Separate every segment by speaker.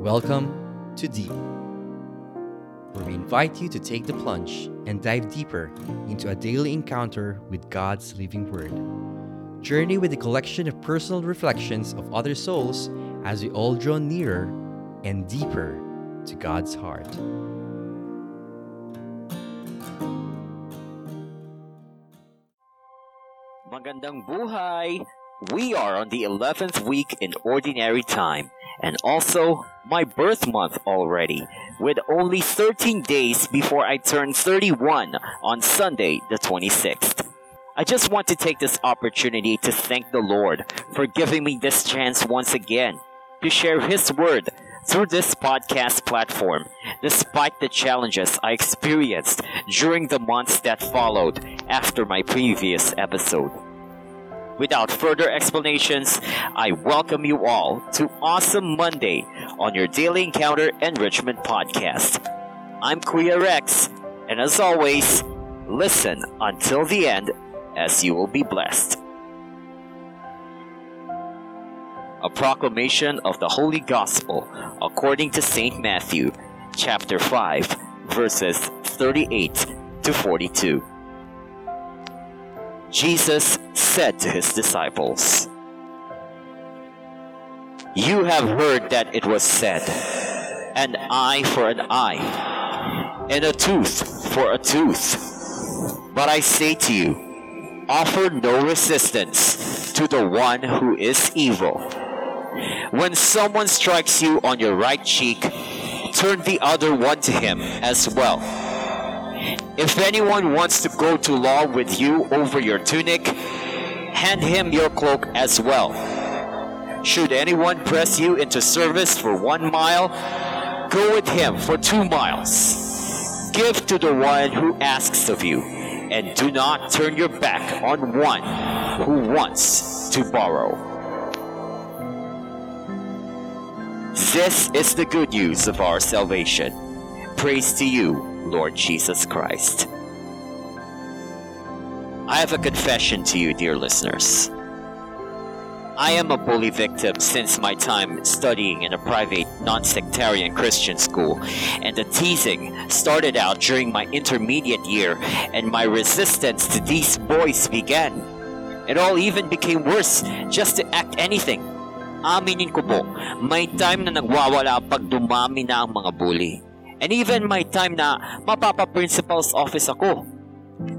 Speaker 1: Welcome to Deep, where we invite you to take the plunge and dive deeper into a daily encounter with God's living Word. Journey with a collection of personal reflections of other souls as we all draw nearer and deeper to God's heart.
Speaker 2: Magandang buhay! We are on the 11th week in Ordinary Time, and also my birth month already, with only 13 days before I turn 31 on Sunday, the 26th. I just want to take this opportunity to thank the Lord for giving me this chance once again to share His Word through this podcast platform, despite the challenges I experienced during the months that followed after my previous episode. Without further explanations, I welcome you all to Awesome Monday on your Daily Encounter Enrichment Podcast. I'm Kuya Rex, and as always, listen until the end as you will be blessed. A proclamation of the Holy Gospel according to St. Matthew, chapter 5, verses 38 to 42. Jesus said to his disciples, You have heard that it was said, an eye for an eye, and a tooth for a tooth. But I say to you, offer no resistance to the one who is evil. When someone strikes you on your right cheek, turn the other one to him as well. If anyone wants to go to law with you over your tunic, hand him your cloak as well. Should anyone press you into service for one mile, go with him for two miles. Give to the one who asks of you, and do not turn your back on one who wants to borrow. This is the good news of our salvation. Praise to you, Lord Jesus Christ. I have a confession to you, dear listeners. I am a bully victim since my time studying in a private, non sectarian Christian school, and the teasing started out during my intermediate year, and my resistance to these boys began. It all even became worse just to act anything. Aminin ko po, may time na nagwawala pag dumami na ang mga bully. And even my time na mapapa-principal's office ako.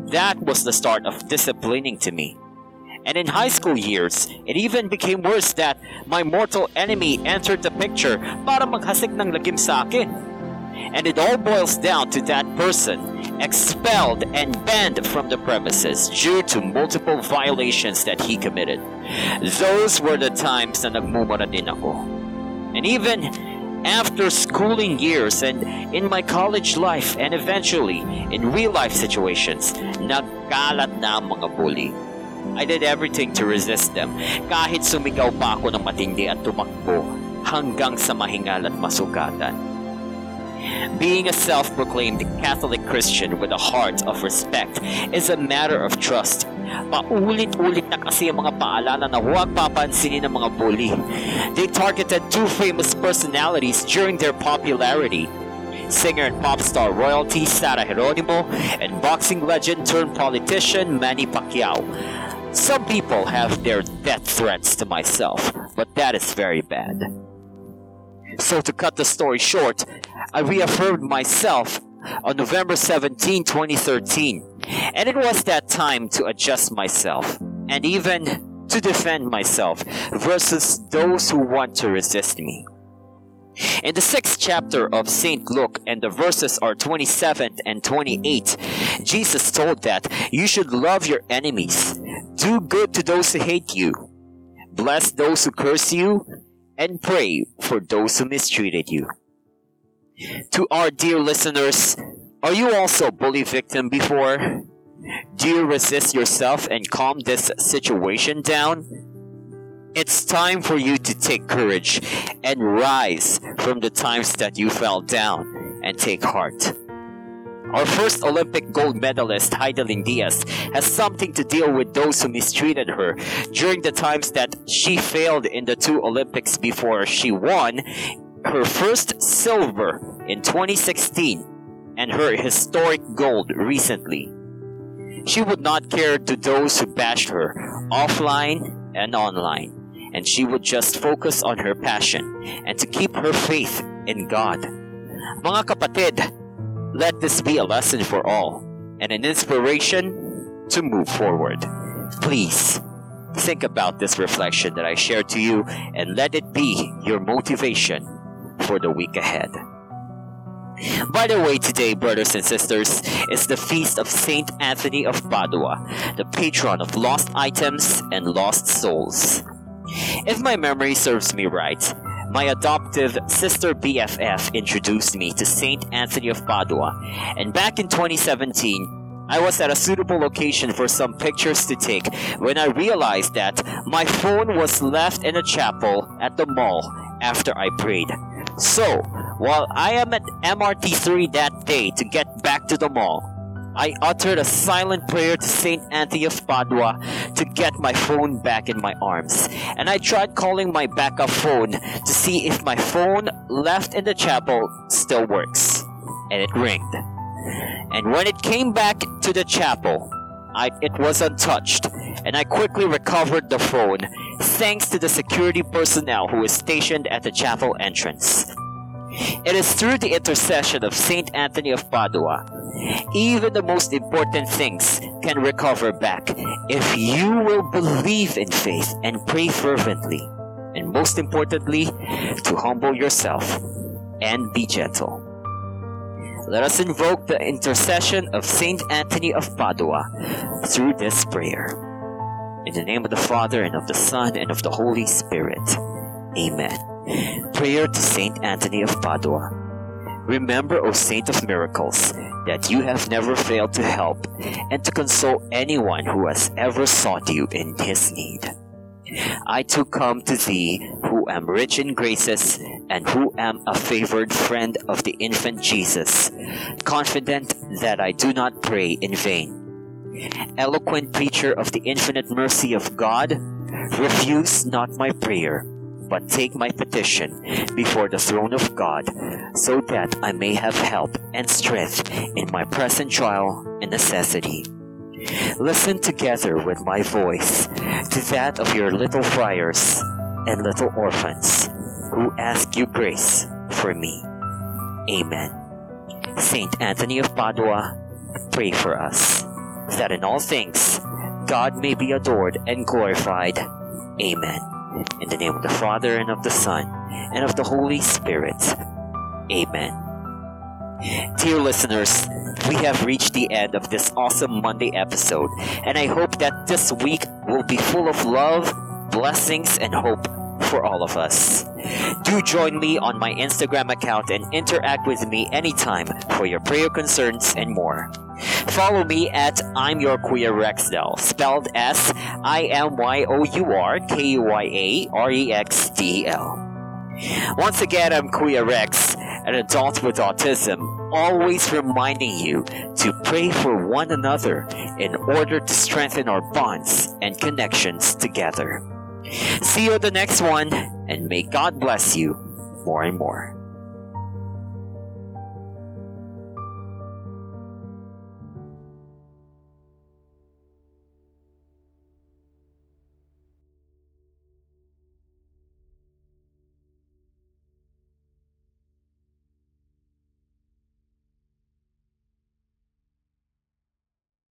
Speaker 2: That was the start of disciplining to me. And in high school years, it even became worse that my mortal enemy entered the picture para maghasik ng lagim sa akin. And it all boils down to that person expelled and banned from the premises due to multiple violations that he committed. Those were the times na nagmumura din ako. And even after schooling years and in my college life and eventually in real life situations, nagkalat na ang mga bully. I did everything to resist them, kahit sumigaw pa ako ng matindi at tumakbo hanggang sa mahingal at masugatan. Being a self-proclaimed Catholic Christian with a heart of respect is a matter of trust. Paulit-ulit na kasi ang mga paalala na huwag papansinin ng mga bully. They targeted two famous personalities during their popularity. Singer and pop star royalty Sarah Geronimo and boxing legend turned politician Manny Pacquiao. Some people have their death threats to myself, but that is very bad. So to cut the story short, I reaffirmed myself on November 17, 2013. And it was that time to adjust myself and even to defend myself versus those who want to resist me. In the sixth chapter of St. Luke, and the verses are 27 and 28, Jesus told that you should love your enemies, do good to those who hate you, bless those who curse you, and pray for those who mistreated you. To our dear listeners, are you also a bully victim before? Do you resist yourself and calm this situation down? It's time for you to take courage and rise from the times that you fell down and take heart. Our first Olympic gold medalist, Hidilyn Diaz, has something to deal with those who mistreated her during the times that she failed in the two Olympics before she won her first silver in 2016 and her historic gold recently. She would not care to those who bashed her offline and online, and she would just focus on her passion and to keep her faith in God. Mga kapatid, let this be a lesson for all and an inspiration to move forward. Please think about this reflection that I shared to you and let it be your motivation for the week ahead. By the way, today, brothers and sisters, is the feast of Saint Anthony of Padua, the patron of lost items and lost souls. If my memory serves me right, my adoptive sister BFF introduced me to Saint Anthony of Padua, and back in 2017, I was at a suitable location for some pictures to take when I realized that my phone was left in a chapel at the mall after I prayed. So, while I am at MRT3 that day to get back to the mall, I uttered a silent prayer to Saint Anthony of Padua to get my phone back in my arms. And I tried calling my backup phone to see if my phone left in the chapel still works. And it ringed. And when it came back to the chapel, I, it was untouched, and I quickly recovered the phone thanks to the security personnel who was stationed at the chapel entrance. It is through the intercession of Saint Anthony of Padua, even the most important things can recover back if you will believe in faith and pray fervently, and most importantly, to humble yourself and be gentle. Let us invoke the intercession of Saint Anthony of Padua through this prayer. In the name of the Father, and of the Son, and of the Holy Spirit. Amen. Prayer to Saint Anthony of Padua. Remember, O Saint of Miracles, that you have never failed to help and to console anyone who has ever sought you in his need. I too come to thee, who am rich in graces, and who am a favored friend of the infant Jesus, confident that I do not pray in vain. Eloquent preacher of the infinite mercy of God, refuse not my prayer, but take my petition before the throne of God, so that I may have help and strength in my present trial and necessity. Listen together with my voice to that of your little friars and little orphans who ask you grace for me. Amen. Saint Anthony of Padua, pray for us, that in all things God may be adored and glorified. Amen. In the name of the Father, and of the Son, and of the Holy Spirit. Amen. Dear listeners, we have reached the end of this awesome Monday episode, and I hope that this week will be full of love, blessings, and hope for all of us. Do join me on my Instagram account and interact with me anytime for your prayer concerns and more. Follow me at I'm Your Kuya Rexdale, spelled S I M Y O U R K U Y A R E X D L. Once again, I'm Kuya Rex, an adult with autism, always reminding you to pray for one another in order to strengthen our bonds and connections together. See you at the next one, and may God bless you more and more.